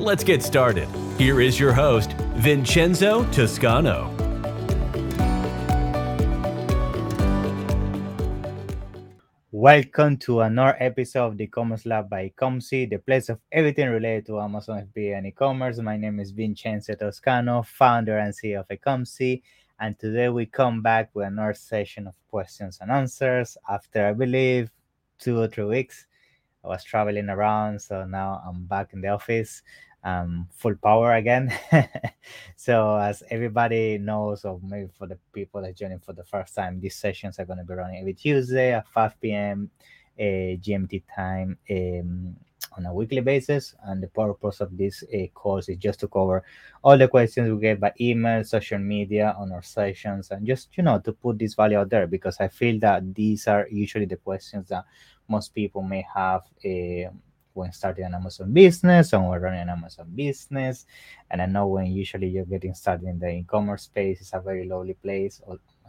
Let's get started. Here is your host, Vincenzo Toscano. Welcome to another episode of the e-commerce lab by Ecomcy, the place of everything related to Amazon FBA and e-commerce. My name is Vincenzo Toscano, founder and CEO of Ecomcy, and today we come back with another session of questions and answers. After I believe two or three weeks, I was traveling around, so now I'm back in the office um, full power again. so as everybody knows, or maybe for the people that joining for the first time, these sessions are going to be running every Tuesday at 5 p.m. Uh, GMT time um, on a weekly basis. And the purpose of this uh, course is just to cover all the questions we get by email, social media, on our sessions, and just you know to put this value out there because I feel that these are usually the questions that most people may have. Uh, when starting an Amazon business or when running an Amazon business. And I know when usually you're getting started in the e-commerce space, it's a very lowly place.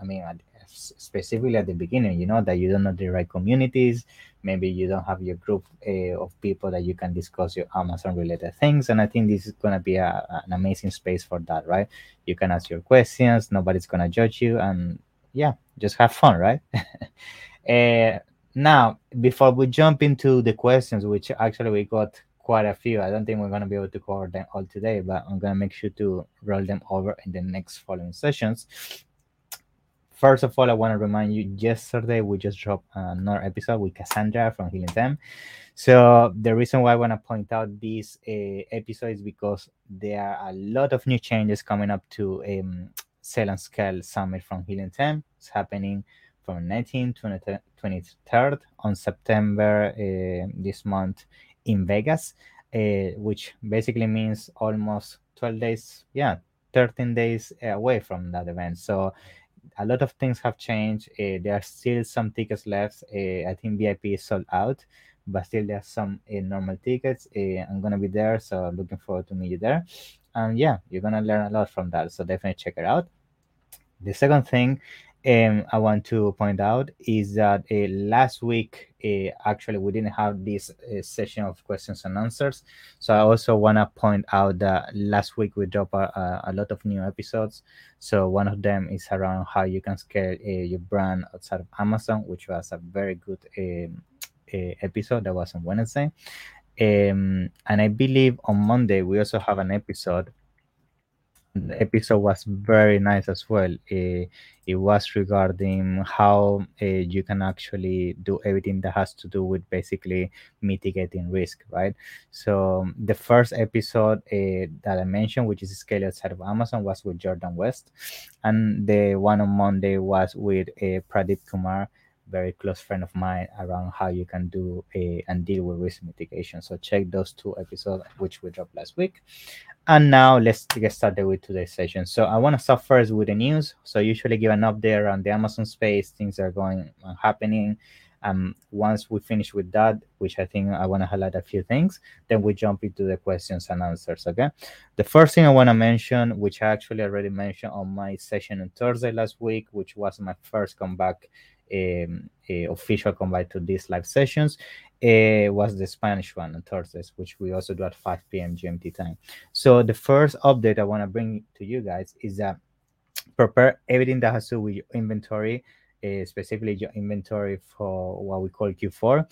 I mean, specifically at the beginning, you know, that you don't know the right communities. Maybe you don't have your group uh, of people that you can discuss your Amazon related things. And I think this is going to be a, an amazing space for that, right? You can ask your questions, nobody's going to judge you. And yeah, just have fun, right? uh, now, before we jump into the questions, which actually we got quite a few, I don't think we're going to be able to cover them all today, but I'm going to make sure to roll them over in the next following sessions. First of all, I want to remind you yesterday we just dropped another episode with Cassandra from Helium 10. So, the reason why I want to point out this uh, episode is because there are a lot of new changes coming up to um, Sell and Scale Summit from Helium 10. It's happening from 19 to 23rd on September uh, this month in Vegas, uh, which basically means almost 12 days, yeah, 13 days away from that event. So a lot of things have changed. Uh, there are still some tickets left. Uh, I think VIP is sold out, but still there's some uh, normal tickets. Uh, I'm gonna be there, so looking forward to meet you there. And yeah, you're gonna learn a lot from that. So definitely check it out. The second thing um, I want to point out is that uh, last week, uh, actually, we didn't have this uh, session of questions and answers. So I also want to point out that last week we dropped a, a, lot of new episodes. So one of them is around how you can scale uh, your brand outside of Amazon, which was a very good um, uh, episode that was on Wednesday. Um, and I believe on Monday we also have an episode the episode was very nice as well. Uh, it was regarding how uh, you can actually do everything that has to do with basically mitigating risk, right? So the first episode uh, that I mentioned, which is scale outside of Amazon, was with Jordan West, and the one on Monday was with Pradeep Kumar very close friend of mine around how you can do a and deal with risk mitigation. So check those two episodes which we dropped last week. And now let's get started with today's session. So I want to start first with the news. So I usually give an update around the Amazon space, things are going and happening. Um, once we finish with that, which I think I want to highlight a few things, then we jump into the questions and answers. Okay. The first thing I want to mention, which I actually already mentioned on my session on Thursday last week, which was my first comeback um, official comeback to these live sessions uh, was the Spanish one on Thursdays, which we also do at 5 p.m. GMT time. So the first update I want to bring to you guys is that prepare everything that has to do with your inventory, uh, specifically your inventory for what we call Q4.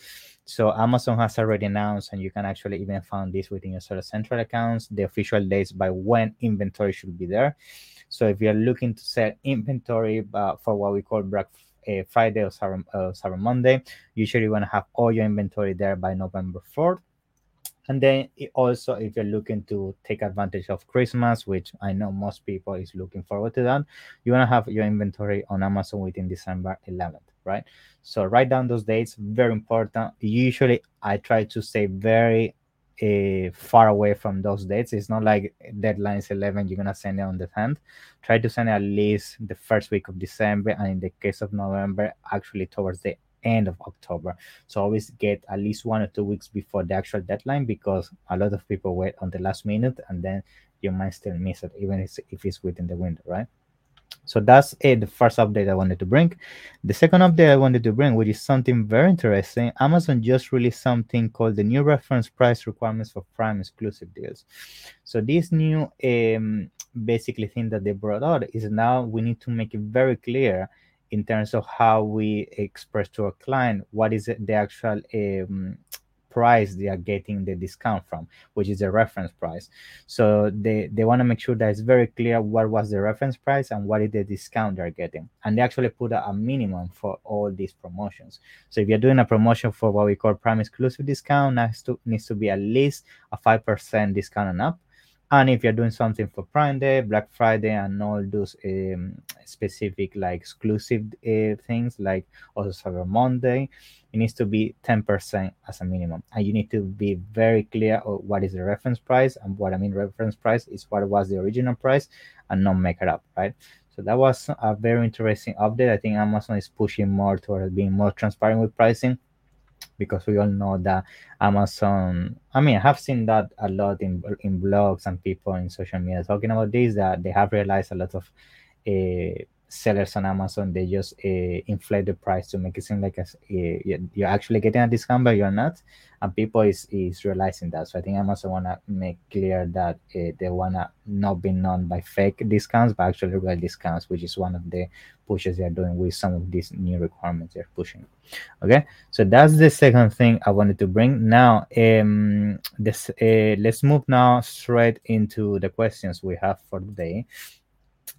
So Amazon has already announced, and you can actually even find this within your Seller Central accounts, the official dates by when inventory should be there. So if you're looking to sell inventory uh, for what we call Black Friday or Cyber, uh, Cyber Monday. Usually, you want to have all your inventory there by November 4th. And then also, if you're looking to take advantage of Christmas, which I know most people is looking forward to that, you want to have your inventory on Amazon within December 11th, right? So write down those dates, very important. Usually, I try to stay very uh, far away from those dates. It's not like deadline is 11, you're gonna send it on the 10th. Try to send it at least the first week of December, and in the case of November, actually towards the end of October. So always get at least one or two weeks before the actual deadline because a lot of people wait on the last minute and then you might still miss it even if it's within the window, right? So that's it, the first update I wanted to bring. The second update I wanted to bring, which is something very interesting, Amazon just released something called the new reference price requirements for Prime exclusive deals. So this new um, basically thing that they brought out is now we need to make it very clear in terms of how we express to a client what is the actual um, price they are getting the discount from, which is the reference price. So they, they want to make sure that it's very clear what was the reference price and what is the discount they're getting. And they actually put a, a minimum for all these promotions. So if you're doing a promotion for what we call prime exclusive discount, needs to, needs to be at least a 5% discount and up and if you're doing something for prime day black friday and all those um, specific like exclusive uh, things like also cyber monday it needs to be 10% as a minimum. And you need to be very clear of what is the reference price and what i mean reference price is what was the original price and not make it up right? So that was a very interesting update. I think amazon is pushing more towards being more transparent with pricing because we all know that Amazon. I mean, I have seen that a lot in in blogs and people in social media talking about this that they have realized a lot of uh, sellers on Amazon they just uh, inflate the price to make it seem like a, uh, you're actually getting a discount, but you're not, and people is is realizing that. So I think Amazon wanna make clear that uh, they wanna not be known by fake discounts, but actually real discounts, which is one of the pushes they're doing with some of these new requirements they're pushing. Okay, so that's the second thing I wanted to bring. Now, um, this let's move now straight into the questions we have for today.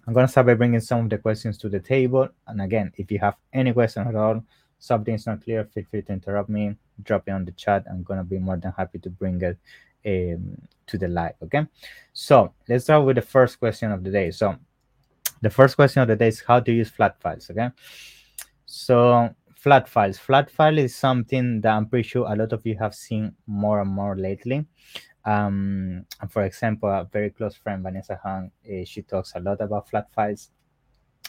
I'm going to start by bringing some of the questions to the table. And again, if you have any question at all, something's not clear, feel free to interrupt me, drop it on the chat. I'm going to be more than happy to bring it um, to the live. Okay. So let's start with the first question of the day. So the first question of the day is how to use flat files. Okay. So flat files. Flat file is something that I'm pretty sure a lot of you have seen more and more lately. Um, and for example, a very close friend, Vanessa Hung, uh, she talks a lot about flat files.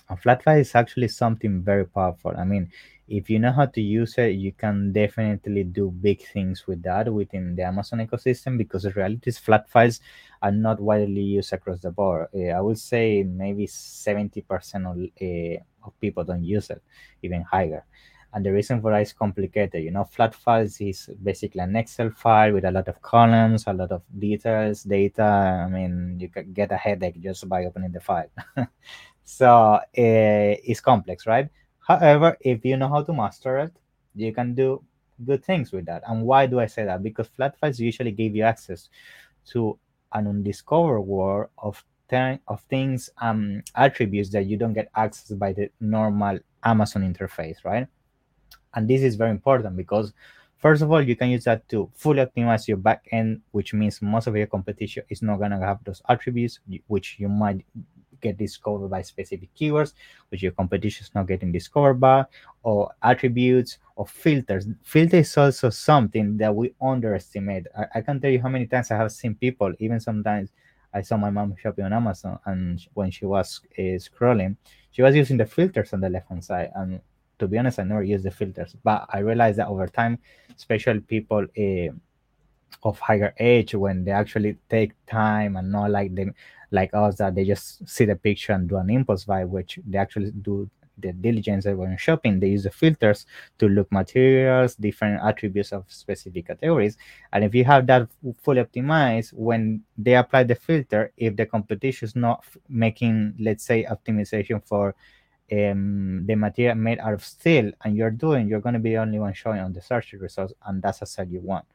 And flat file is actually something very powerful. I mean, if you know how to use it, you can definitely do big things with that within the Amazon ecosystem because the reality is flat files are not widely used across the board. Uh, I would say maybe 70% of, uh, of people don't use it, even higher and the reason for that is complicated you know. Flat files is basically an excel file with a lot of columns a lot of details data. I mean you can get a headache just by opening the file. So uh, it's complex right? However if you know how to master it you can do good things with that. And why do i say that? Because flat files usually give you access to an undiscovered world of of things um attributes that you don't get access by the normal amazon interface right and this is very important because first of all you can use that to fully optimize your backend which means most of your competition is not going to have those attributes which you might get discovered by specific keywords which your competition is not getting discovered by or attributes or filters. Filter is also something that we underestimate. I, I can tell you how many times i have seen people even sometimes I saw my mom shopping on Amazon, and when she was uh, scrolling, she was using the filters on the left hand side, and to be honest, I never use the filters, but I realized that over time, especially people uh, of higher age, when they actually take time and not like them, like us, that they just see the picture and do an impulse buy, which they actually do the diligence when shopping. They use the filters to look materials, different attributes of specific categories, and if you have that fully optimized, when they apply the filter, if the competition is not making, let's say, optimization for um, the material made out of steel and you're doing, you're going to be the only one showing on the search results, and that's a sell you want.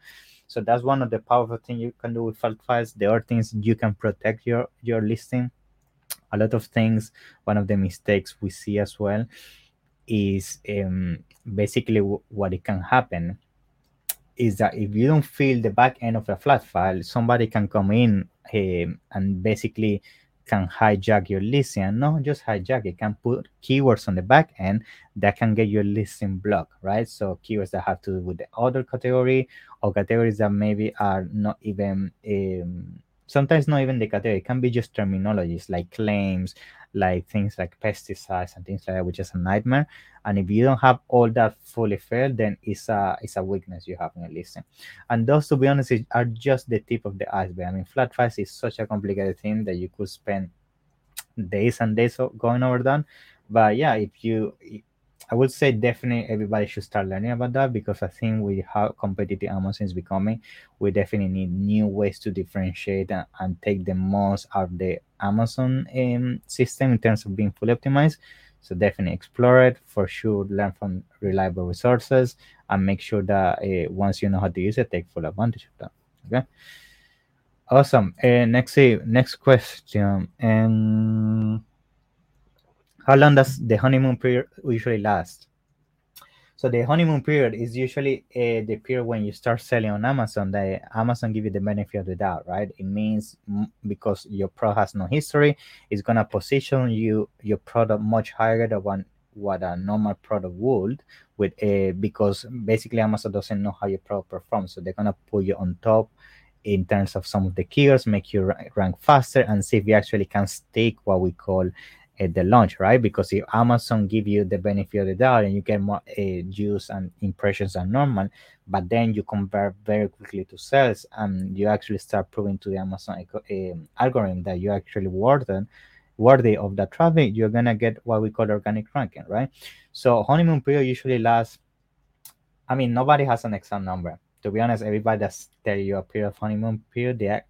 So that's one of the powerful things you can do with flat files. The other things you can protect your your listing. A lot of things. One of the mistakes we see as well is um, basically w- what it can happen is that if you don't fill the back end of a flat file, somebody can come in um, and basically can hijack your listing not just hijack. It can put keywords on the back end that can get your listing blocked right? So keywords that have to do with the other category or categories that maybe are not even um, sometimes not even the category. It can be just terminologies like claims like things like pesticides and things like that which is a nightmare. And if you don't have all that fully filled then it's a it's a weakness you have in your listing. And those to be honest are just the tip of the iceberg. I mean flat files is such a complicated thing that you could spend days and days going over that. But yeah if you I would say definitely everybody should start learning about that because I think with how competitive Amazon is becoming, we definitely need new ways to differentiate and, and take the most out of the Amazon um, system in terms of being fully optimized. So definitely explore it for sure. Learn from reliable resources and make sure that uh, once you know how to use it, take full advantage of that. Okay. Awesome. Uh, next, next question. Um, how long does the honeymoon period usually last? So the honeymoon period is usually uh, the period when you start selling on Amazon. That Amazon give you the benefit of the doubt, right? It means because your product has no history, it's gonna position you your product much higher than what what a normal product would with a because basically Amazon doesn't know how your product performs, so they're gonna put you on top in terms of some of the keywords, make you rank faster, and see if you actually can stake what we call at the launch, right? Because if Amazon give you the benefit of the doubt and you get more uh, views and impressions than normal, but then you convert very quickly to sales and you actually start proving to the Amazon uh, algorithm that you actually worthy worthy of that traffic, you're gonna get what we call organic ranking, right? So honeymoon period usually lasts. I mean, nobody has an exact number. To be honest, everybody that's tell you a period of honeymoon period, they are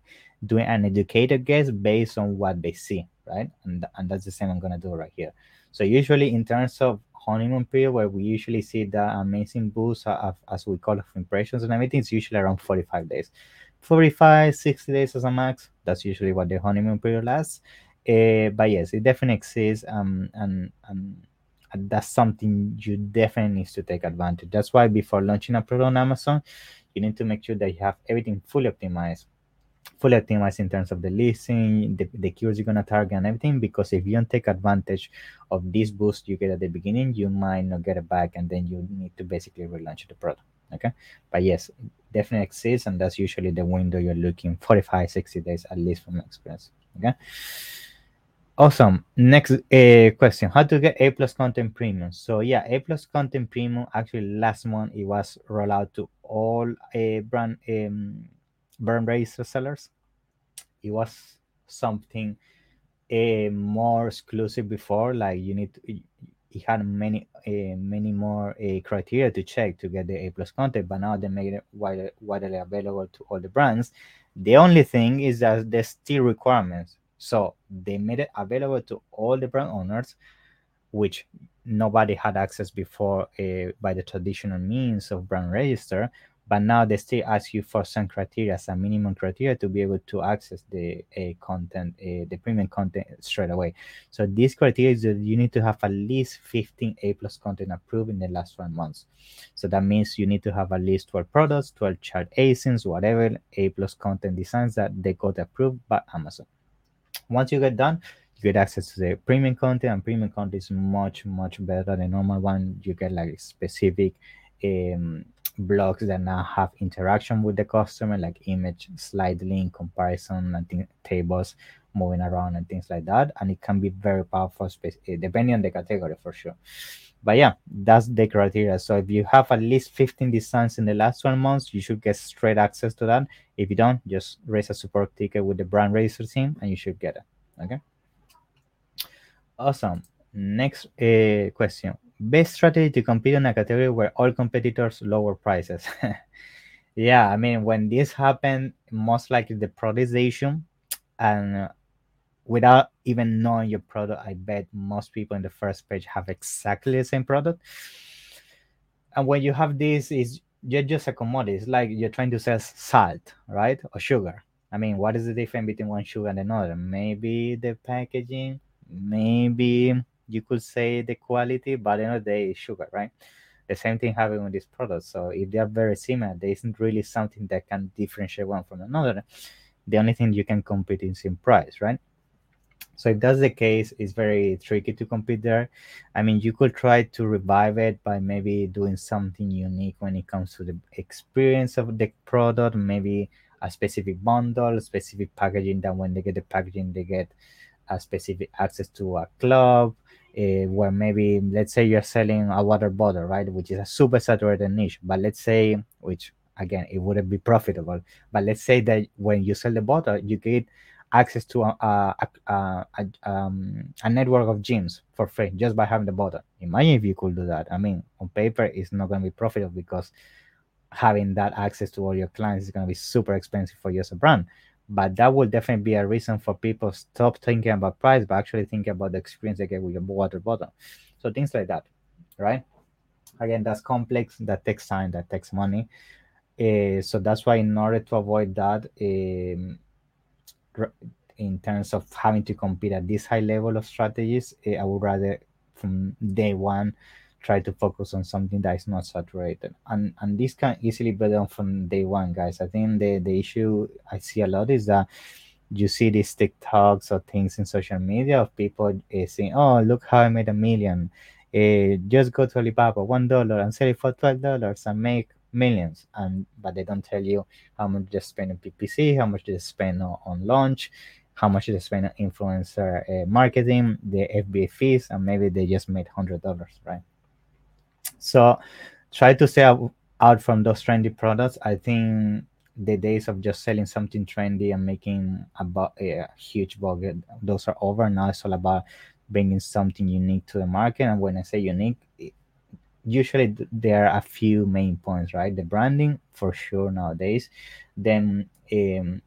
doing an educated guess based on what they see right? And, and that's the same I'm gonna do right here. So usually in terms of honeymoon period where we usually see the amazing boost of, as we call it impressions and everything, it's usually around 45 days. 45, 60 days as a max. That's usually what the honeymoon period lasts. Uh, but yes, it definitely exists um, and, and that's something you definitely need to take advantage. That's why before launching a product on Amazon, you need to make sure that you have everything fully optimized fully optimized in terms of the listing, the, the keywords you're gonna target and everything. Because if you don't take advantage of this boost you get at the beginning, you might not get it back, and then you need to basically relaunch the product. Okay, but yes, definitely exists, and that's usually the window you're looking 45, 60 days at least from experience. Okay. Awesome. Next uh, question: How to get A plus content premium? So yeah, A plus content premium. Actually, last month it was rolled out to all a uh, brand um, brand register sellers. It was something uh, more exclusive before. Like you need to, it had many uh, many more uh, criteria to check to get the A plus content, but now they made it widely, widely available to all the brands. The only thing is that there's still requirements. So they made it available to all the brand owners, which nobody had access before uh, by the traditional means of brand register but now they still ask you for some criteria a minimum criteria to be able to access the uh, content the premium content straight away. So these criteria is that you need to have at least 15 a plus content approved in the last 12 months. So that means you need to have at least 12 products 12 chart asins whatever a plus content designs that they got approved by amazon. Once you get done you get access to the premium content and premium content is much much better than normal one. You get like specific um, blogs that now have interaction with the customer, like image, slide link, comparison, and th- tables moving around and things like that. And it can be very powerful, eh, depending on the category for sure. But yeah, that's the criteria. So if you have at least 15 designs in the last 12 months, you should get straight access to that. If you don't, just raise a support ticket with the brand register team and you should get it. Okay. Awesome. Next uh, question best strategy to compete in a category where all competitors lower prices. yeah, I mean, when this happened, most likely the productization and uh, without even knowing your product, I bet most people in the first page have exactly the same product. And when you have this, is you're just a commodity. It's like you're trying to sell salt, right, or sugar. I mean, what is the difference between one sugar and another? Maybe the packaging, maybe you could say the quality, but at the day, it's sugar, right? The same thing happening with these products. So if they are very similar, there isn't really something that can differentiate one from another. The only thing you can compete is in price, right? So if that's the case, it's very tricky to compete there. I mean, you could try to revive it by maybe doing something unique when it comes to the experience of the product, maybe a specific bundle, specific packaging that when they get the packaging, they get a specific access to a club uh, where maybe let's say you're selling a water bottle, right, which is a super saturated niche, but let's say which again it wouldn't be profitable, but let's say that when you sell the bottle, you get access to a, a, a, a, um, a network of gyms for free just by having the bottle. Imagine if you could do that. I mean, on paper, it's not going to be profitable because having that access to all your clients is going to be super expensive for you as a brand. But that will definitely be a reason for people stop thinking about price, but actually thinking about the experience they get with your water bottle. So things like that, right? Again, that's complex. That takes time. That takes money. Uh, so that's why, in order to avoid that, um, in terms of having to compete at this high level of strategies, uh, I would rather from day one try to focus on something that is not saturated. And and this can easily be done from day one guys. I think the the issue i see a lot is that you see these tiktoks or things in social media of people uh, saying oh look how i made a million. Uh, just go to alibaba one dollar and sell it for twelve dollars and make millions. And but they don't tell you how much they spend on ppc how much they spend on, on launch how much they spend on influencer uh, marketing the fba fees and maybe they just made hundred dollars right so try to stay out from those trendy products. I think the days of just selling something trendy and making about a huge budget those are over. Now it's all about bringing something unique to the market. And when I say unique, usually there are a few main points, right? The branding for sure nowadays. Then um,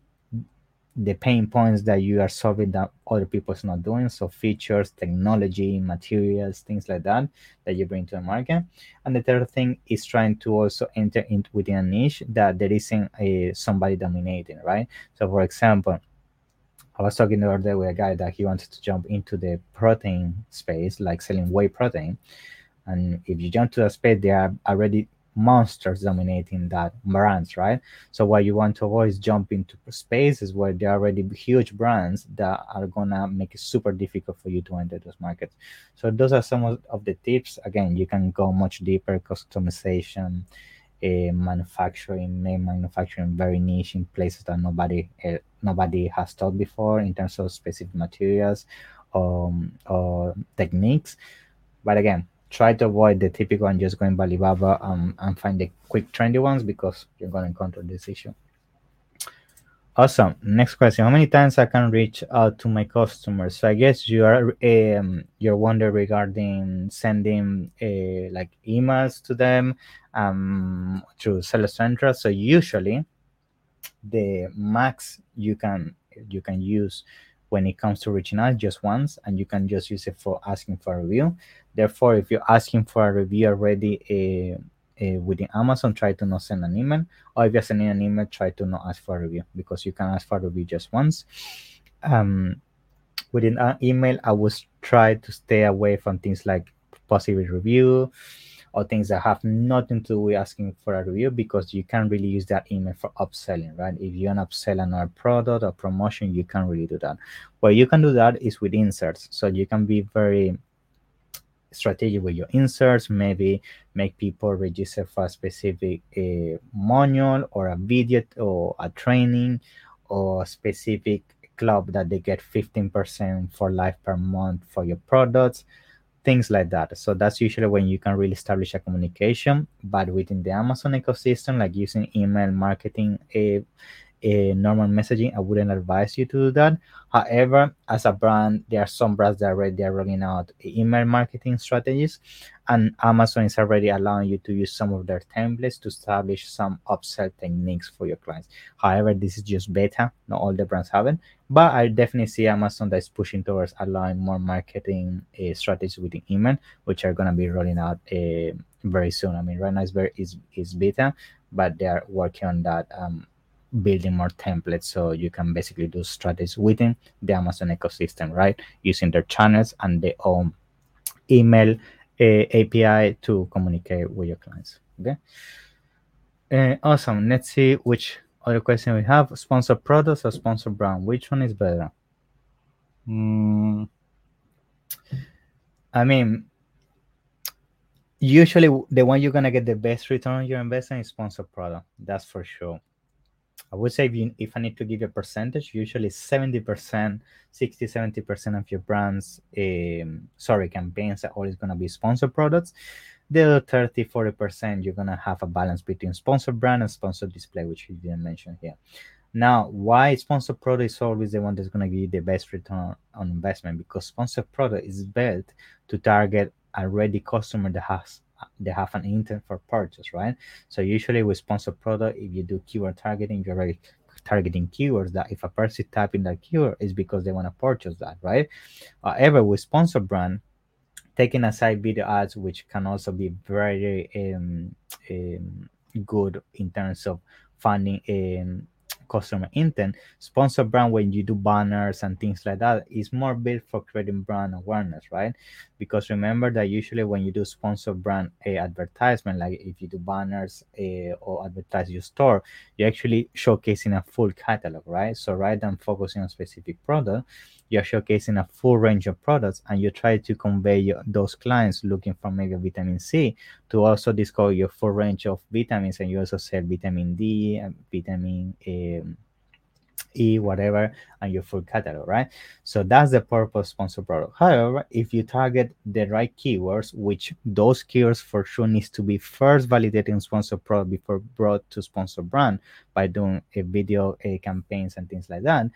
the pain points that you are solving that other people's not doing. So features technology materials things like that that you bring to the market. And the third thing is trying to also enter into within a niche that there isn't a somebody dominating right? So for example I was talking the other day with a guy that he wanted to jump into the protein space, like selling whey protein. And if you jump to the space, there are already monsters dominating that brands, right? So what you want to avoid is jump into spaces where there are already huge brands that are gonna make it super difficult for you to enter those markets. So those are some of the tips. Again, you can go much deeper, customization, uh, manufacturing, main manufacturing, very niche in places that nobody uh, nobody has taught before in terms of specific materials um, or techniques. But again, try to avoid the typical and just going by Alibaba um, and find the quick trendy ones because you're going to encounter this issue. Awesome. Next question: How many times I can reach out to my customers? So I guess you are um, you're wondering regarding sending uh, like emails to them um, through Seller Central. So usually, the max you can you can use when it comes to reaching out just once and you can just use it for asking for a review therefore if you're asking for a review already uh, uh, within amazon try to not send an email or if you're sending an email try to not ask for a review because you can ask for a review just once um, within an email i would try to stay away from things like positive review or things that have nothing to do with asking for a review because you can't really use that email for upselling, right? If you want to upsell another product or promotion, you can't really do that. What you can do that is with inserts. So you can be very strategic with your inserts, maybe make people register for a specific uh, manual or a video or a training or a specific club that they get 15% for life per month for your products things like that. So that's usually when you can really establish a communication. But within the Amazon ecosystem, like using email marketing, a, a normal messaging, I wouldn't advise you to do that. However, as a brand, there are some brands that are already are rolling out email marketing strategies, and Amazon is already allowing you to use some of their templates to establish some upsell techniques for your clients. However, this is just beta; not all the brands have it. But I definitely see Amazon that's pushing towards allowing more marketing uh, strategies within email, which are going to be rolling out uh, very soon. I mean, right now it's very is is beta, but they are working on that. Um, building more templates so you can basically do strategies within the Amazon ecosystem, right? Using their channels and their own email uh, API to communicate with your clients. Okay. Uh, awesome. Let's see which other question we have. Sponsor products or sponsor brand? Which one is better? Mm, I mean, usually the one you're gonna get the best return on your investment is sponsored product. That's for sure. I would say if, you, if I need to give a percentage, usually 70%, 60, 70% of your brands, um, sorry, campaigns are always going to be sponsored products. The other 30, 40%, you're going to have a balance between sponsored brand and sponsored display, which you didn't mention here. Now, why sponsored product is always the one that's going to give you the best return on investment? Because sponsored product is built to target a ready customer that has they have an intent for purchase, right? So usually with sponsored product, if you do keyword targeting, you're already targeting keywords that if a person type in that keyword is because they want to purchase that, right? However, with sponsored brand, taking aside video ads, which can also be very um, um, good in terms of finding um, customer intent. Sponsor brand, when you do banners and things like that, is more built for creating brand awareness, right? Because remember that usually when you do sponsor brand a advertisement, like if you do banners uh, or advertise your store, you're actually showcasing a full catalog, right? So rather than focusing on specific product, you're showcasing a full range of products and you try to convey your, those clients looking for maybe vitamin C to also discover your full range of vitamins and you also sell vitamin D and vitamin um, E, whatever, and your full catalog, right? So that's the purpose sponsor product. However, if you target the right keywords, which those keywords for sure needs to be first validated in sponsor product before brought to sponsor brand by doing a video a campaigns and things like that,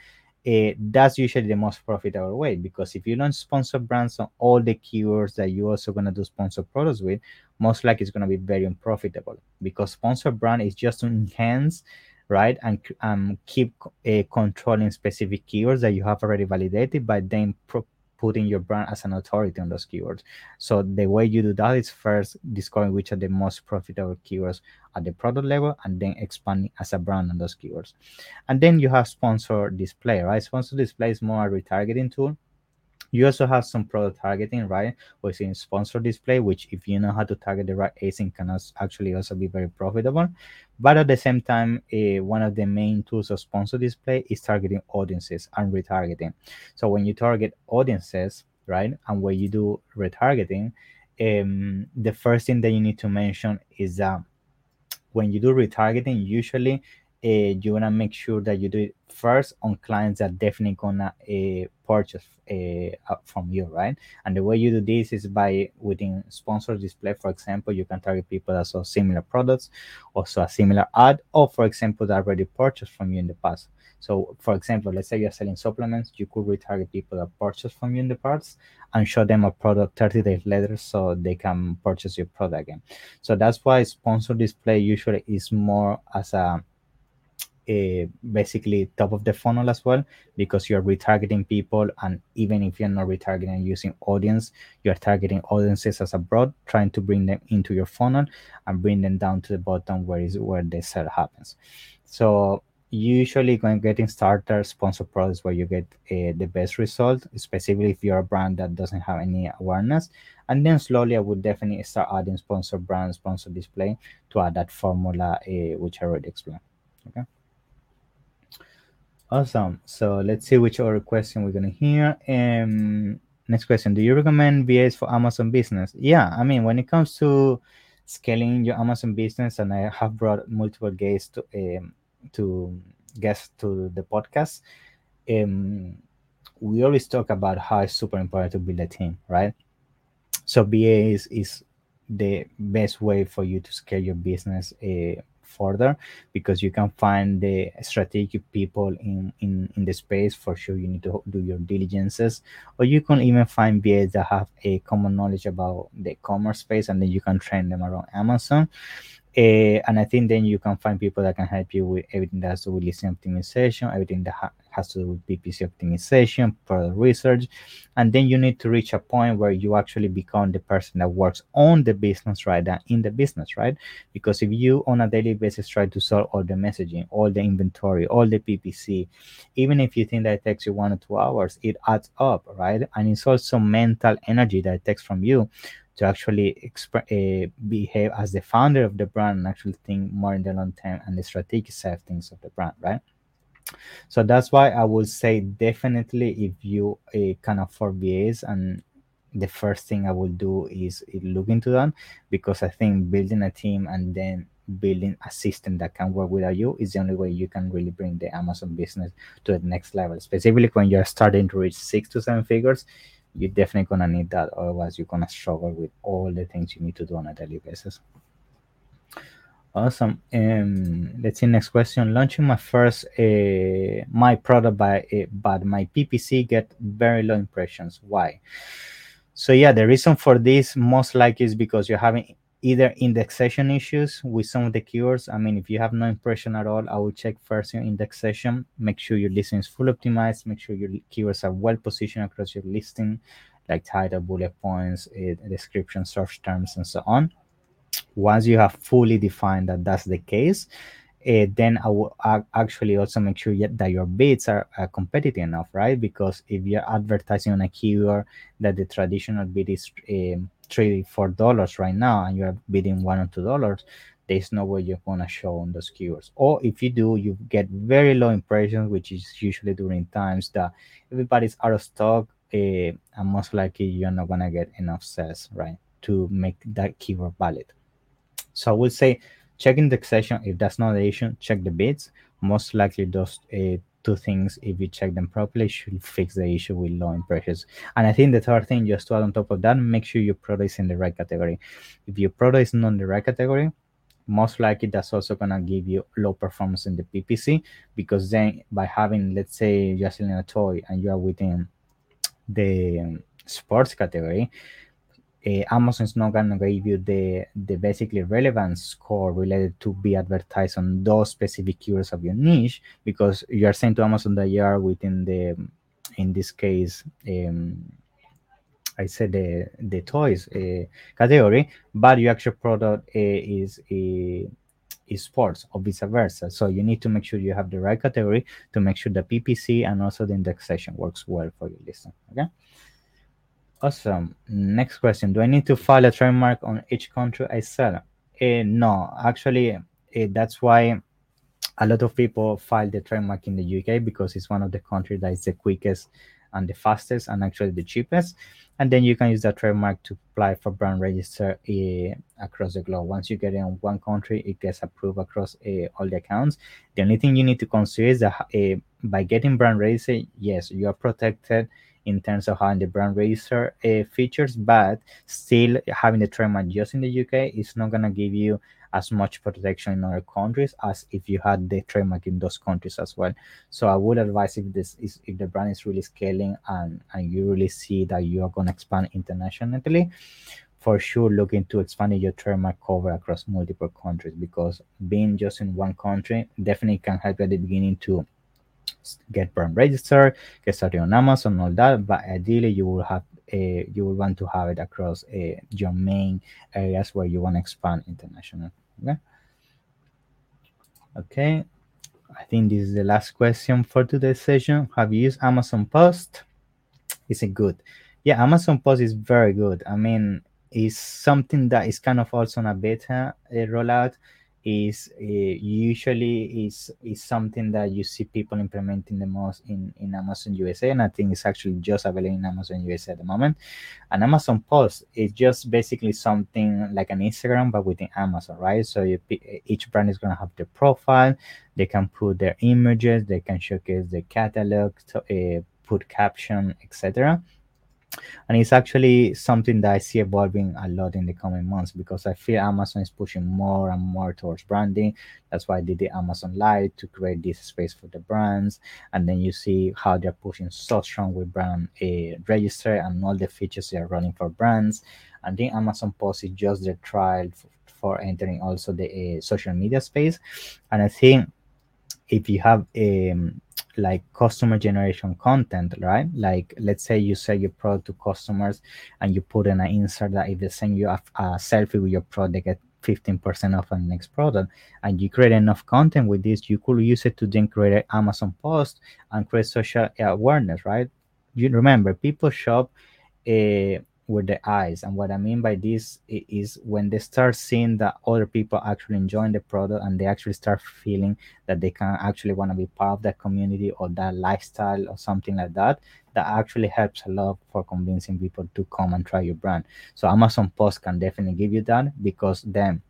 uh, that's usually the most profitable way because if you don't sponsor brands on all the keywords that you're also going to do sponsor products with, most likely it's going to be very unprofitable because sponsor brand is just to enhance right and um, keep uh, controlling specific keywords that you have already validated by then pro- putting your brand as an authority on those keywords. So the way you do that is first discovering which are the most profitable keywords at the product level and then expanding as a brand on those keywords. And then you have sponsor display, right? Sponsor display is more a retargeting tool you also have some product targeting, right? Which in sponsor display, which if you know how to target the right ASIN can actually also be very profitable. But at the same time, uh, one of the main tools of sponsor display is targeting audiences and retargeting. So when you target audiences, right, and when you do retargeting, um, the first thing that you need to mention is that when you do retargeting, usually you want to make sure that you do it first on clients that definitely gonna uh, purchase uh, from you, right? And the way you do this is by within sponsor display, for example, you can target people that saw similar products, saw a similar ad, or for example, that already purchased from you in the past. So, for example, let's say you're selling supplements, you could retarget people that purchased from you in the past and show them a product 30 days later so they can purchase your product again. So that's why sponsor display usually is more as a uh, basically top of the funnel as well because you're retargeting people and even if you're not retargeting using audience you're targeting audiences as a broad trying to bring them into your funnel and bring them down to the bottom where is where the sale happens. So usually when getting starter sponsor products where you get uh, the best result especially if you're a brand that doesn't have any awareness. And then slowly i would definitely start adding sponsor brand sponsor display to add that formula uh, which i already explained. Okay Awesome. So let's see which other question we're gonna hear. Um, next question: Do you recommend VAs for Amazon business? Yeah, I mean, when it comes to scaling your Amazon business, and I have brought multiple guests to um, to guests to the podcast. Um, we always talk about how it's super important to build a team, right? So VA is, is the best way for you to scale your business uh, further because you can find the strategic people in, in, in the space. For sure, you need to do your diligences, or you can even find VAs that have a common knowledge about the commerce space and then you can train them around Amazon. Uh, and I think then you can find people that can help you with everything that has to do with optimization, everything that ha- has to do with PPC optimization, product research, and then you need to reach a point where you actually become the person that works on the business right now in the business, right? Because if you on a daily basis try to solve all the messaging, all the inventory, all the PPC, even if you think that it takes you one or two hours, it adds up, right? And it's also mental energy that it takes from you to actually exp- uh, behave as the founder of the brand and actually think more in the long term and the strategic side of things of the brand, right? So that's why I would say definitely if you uh, can afford VAs and the first thing I will do is look into that because I think building a team and then building a system that can work without you is the only way you can really bring the Amazon business to the next level. Specifically when you're starting to reach six to seven figures, you're definitely gonna need that. Otherwise, you're gonna struggle with all the things you need to do on a daily basis. Awesome. Um, let's see. Next question. Launching my first uh, my product by uh, but my PPC get very low impressions. Why? So yeah, the reason for this most likely is because you're having either indexation issues with some of the keywords. I mean, if you have no impression at all, I will check first your indexation. Make sure your listing is full optimized. Make sure your keywords are well positioned across your listing, like title, bullet points, uh, description, search terms, and so on once you have fully defined that that's the case, uh, then I will actually also make sure that your bids are, are, competitive enough, right? Because if you're advertising on a keyword that the traditional bid is um, three, four dollars right now, and you're bidding one or two dollars, there's no way you're gonna show on those keywords. Or if you do, you get very low impressions, which is usually during times that everybody's out of stock, uh, and most likely you're not gonna get enough sales, right, to make that keyword valid. So I would say check indexation. If that's not the issue, check the bids. Most likely those uh, two things, if you check them properly, should fix the issue with low impressions. And I think the third thing, just to add on top of that, make sure your product is in the right category. If your product is not in the right category, most likely that's also gonna give you low performance in the PPC because then by having, let's say, you're selling a toy and you are within the sports category, uh, Amazon is not gonna give you the the basically relevant score related to be advertised on those specific keywords of your niche because you are saying to Amazon that you are within the in this case um, I said the the toys uh, category, but your actual product uh, is uh, is sports or vice versa. So you need to make sure you have the right category to make sure the PPC and also the indexation works well for your listing. Okay. Awesome. Next question. Do I need to file a trademark on each country I sell? Uh, no, actually, uh, that's why a lot of people file the trademark in the UK because it's one of the countries that is the quickest and the fastest and actually the cheapest. And then you can use that trademark to apply for brand register uh, across the globe. Once you get it in one country, it gets approved across uh, all the accounts. The only thing you need to consider is that uh, by getting brand register, yes, you are protected in terms of having the brand register uh, features, but still having the trademark just in the UK is not gonna give you as much protection in other countries as if you had the trademark in those countries as well. So I would advise if this is if the brand is really scaling and and you really see that you are gonna expand internationally, for sure look into expanding your trademark cover across multiple countries because being just in one country definitely can help you at the beginning to get brand registered, get started on Amazon, all that. But ideally, you will have a, you will want to have it across a, your main areas where you want to expand international. Okay. Okay. I think this is the last question for today's session. Have you used Amazon Post? Is it good? Yeah, Amazon Post is very good. I mean, it's something that is kind of also on a beta uh, rollout is uh, usually is is something that you see people implementing the most in in Amazon USA, and I think it's actually just available in Amazon USA at the moment. And Amazon Post is just basically something like an Instagram but within Amazon, right? So you, each brand is gonna have their profile, they can put their images, they can showcase their catalog, to, uh, put caption, etc and it's actually something that I see evolving a lot in the coming months because I feel Amazon is pushing more and more towards branding. That's why I did the Amazon Live to create this space for the brands, and then you see how they're pushing so strong with brand uh, register and all the features they are running for brands. And then Amazon Post is just the trial for, for entering also the uh, social media space, and I think if you have um, like customer generation content, right? Like let's say you sell your product to customers and you put in an insert that if they send you a, a selfie with your product, get 15% off on the next product and you create enough content with this, you could use it to then create an Amazon post and create social awareness, right? You remember people shop uh, with the eyes. And what i mean by this is when they start seeing that other people actually enjoying the product and they actually start feeling that they can actually want to be part of that community or that lifestyle or something like that that actually helps a lot for convincing people to come and try your brand. So amazon post can definitely give you that because then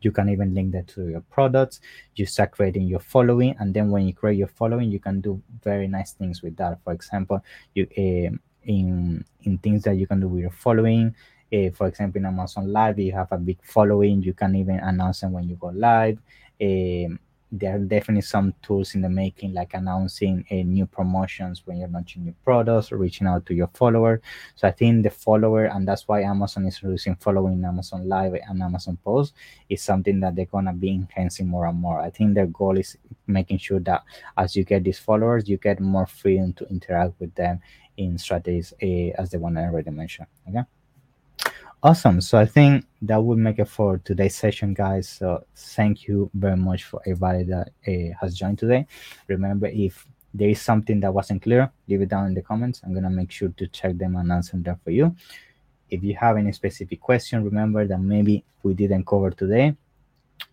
you can even link that to your products you start creating your following and then when you create your following you can do very nice things with that. For example you uh, in in things that you can do with your following uh, for example in amazon live you have a big following you can even announce them when you go live um, there are definitely some tools in the making, like announcing a new promotions when you're launching new products or reaching out to your follower. So I think the follower, and that's why Amazon is introducing following Amazon Live and Amazon Post, is something that they're gonna be enhancing more and more. I think their goal is making sure that as you get these followers, you get more freedom to interact with them in strategies, uh, as the one I already mentioned. Okay. Awesome. So I think that will make it for today's session, guys. So thank you very much for everybody that uh, has joined today. Remember, if there is something that wasn't clear, leave it down in the comments. I'm gonna make sure to check them and answer them for you. If you have any specific question, remember that maybe we didn't cover today.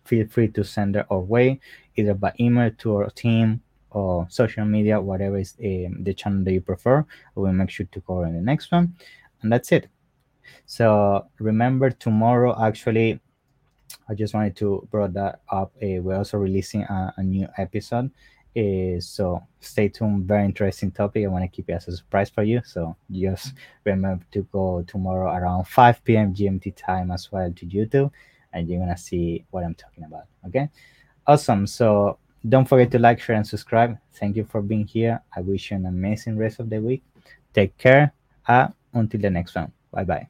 Feel free to send it our way, either by email to our team or social media, whatever is um, the channel that you prefer. We'll make sure to cover in the next one. And that's it. So remember tomorrow, actually, I just wanted to brought that up. Uh, we're also releasing a, a new episode. Uh, so stay tuned. Very interesting topic. I want to keep it as a surprise for you. So just remember to go tomorrow around 5 p.m. GMT time as well to YouTube, and you're gonna see what I'm talking about. Okay, awesome. So don't forget to like, share, and subscribe. Thank you for being here. I wish you an amazing rest of the week. Take care. Uh, until the next one. Bye bye.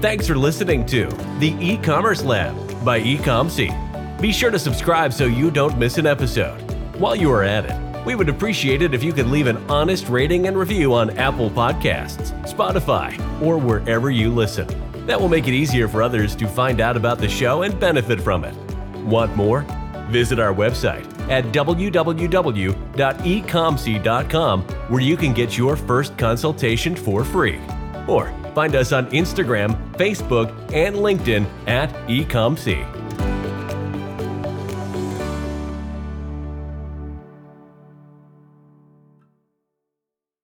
Thanks for listening to the e-commerce lab by Ecomcy. Be sure to subscribe so you don't miss an episode. While you are at it, we would appreciate it if you could leave an honest rating and review on Apple Podcasts, Spotify, or wherever you listen. That will make it easier for others to find out about the show and benefit from it. Want more? Visit our website at www.ecomcy.com where you can get your first consultation for free. Or find us on Instagram, Facebook, and LinkedIn at ecomcy.